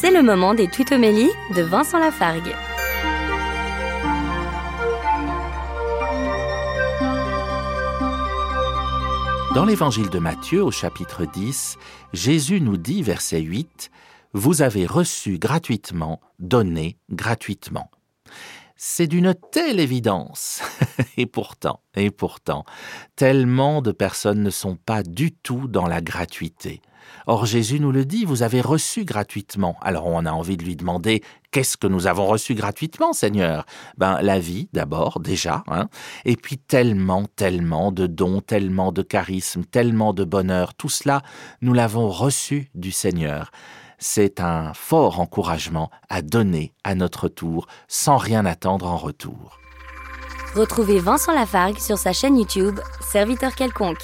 C'est le moment des tutomélies de Vincent Lafargue. Dans l'évangile de Matthieu au chapitre 10, Jésus nous dit, verset 8, Vous avez reçu gratuitement, donné gratuitement. C'est d'une telle évidence. et pourtant, et pourtant, tellement de personnes ne sont pas du tout dans la gratuité. Or Jésus nous le dit, vous avez reçu gratuitement. Alors on a envie de lui demander qu'est-ce que nous avons reçu gratuitement, Seigneur? Ben la vie d'abord déjà, hein et puis tellement, tellement de dons, tellement de charisme, tellement de bonheur, tout cela nous l'avons reçu du Seigneur c'est un fort encouragement à donner à notre tour sans rien attendre en retour. Retrouvez Vincent Lafargue sur sa chaîne YouTube, Serviteur quelconque.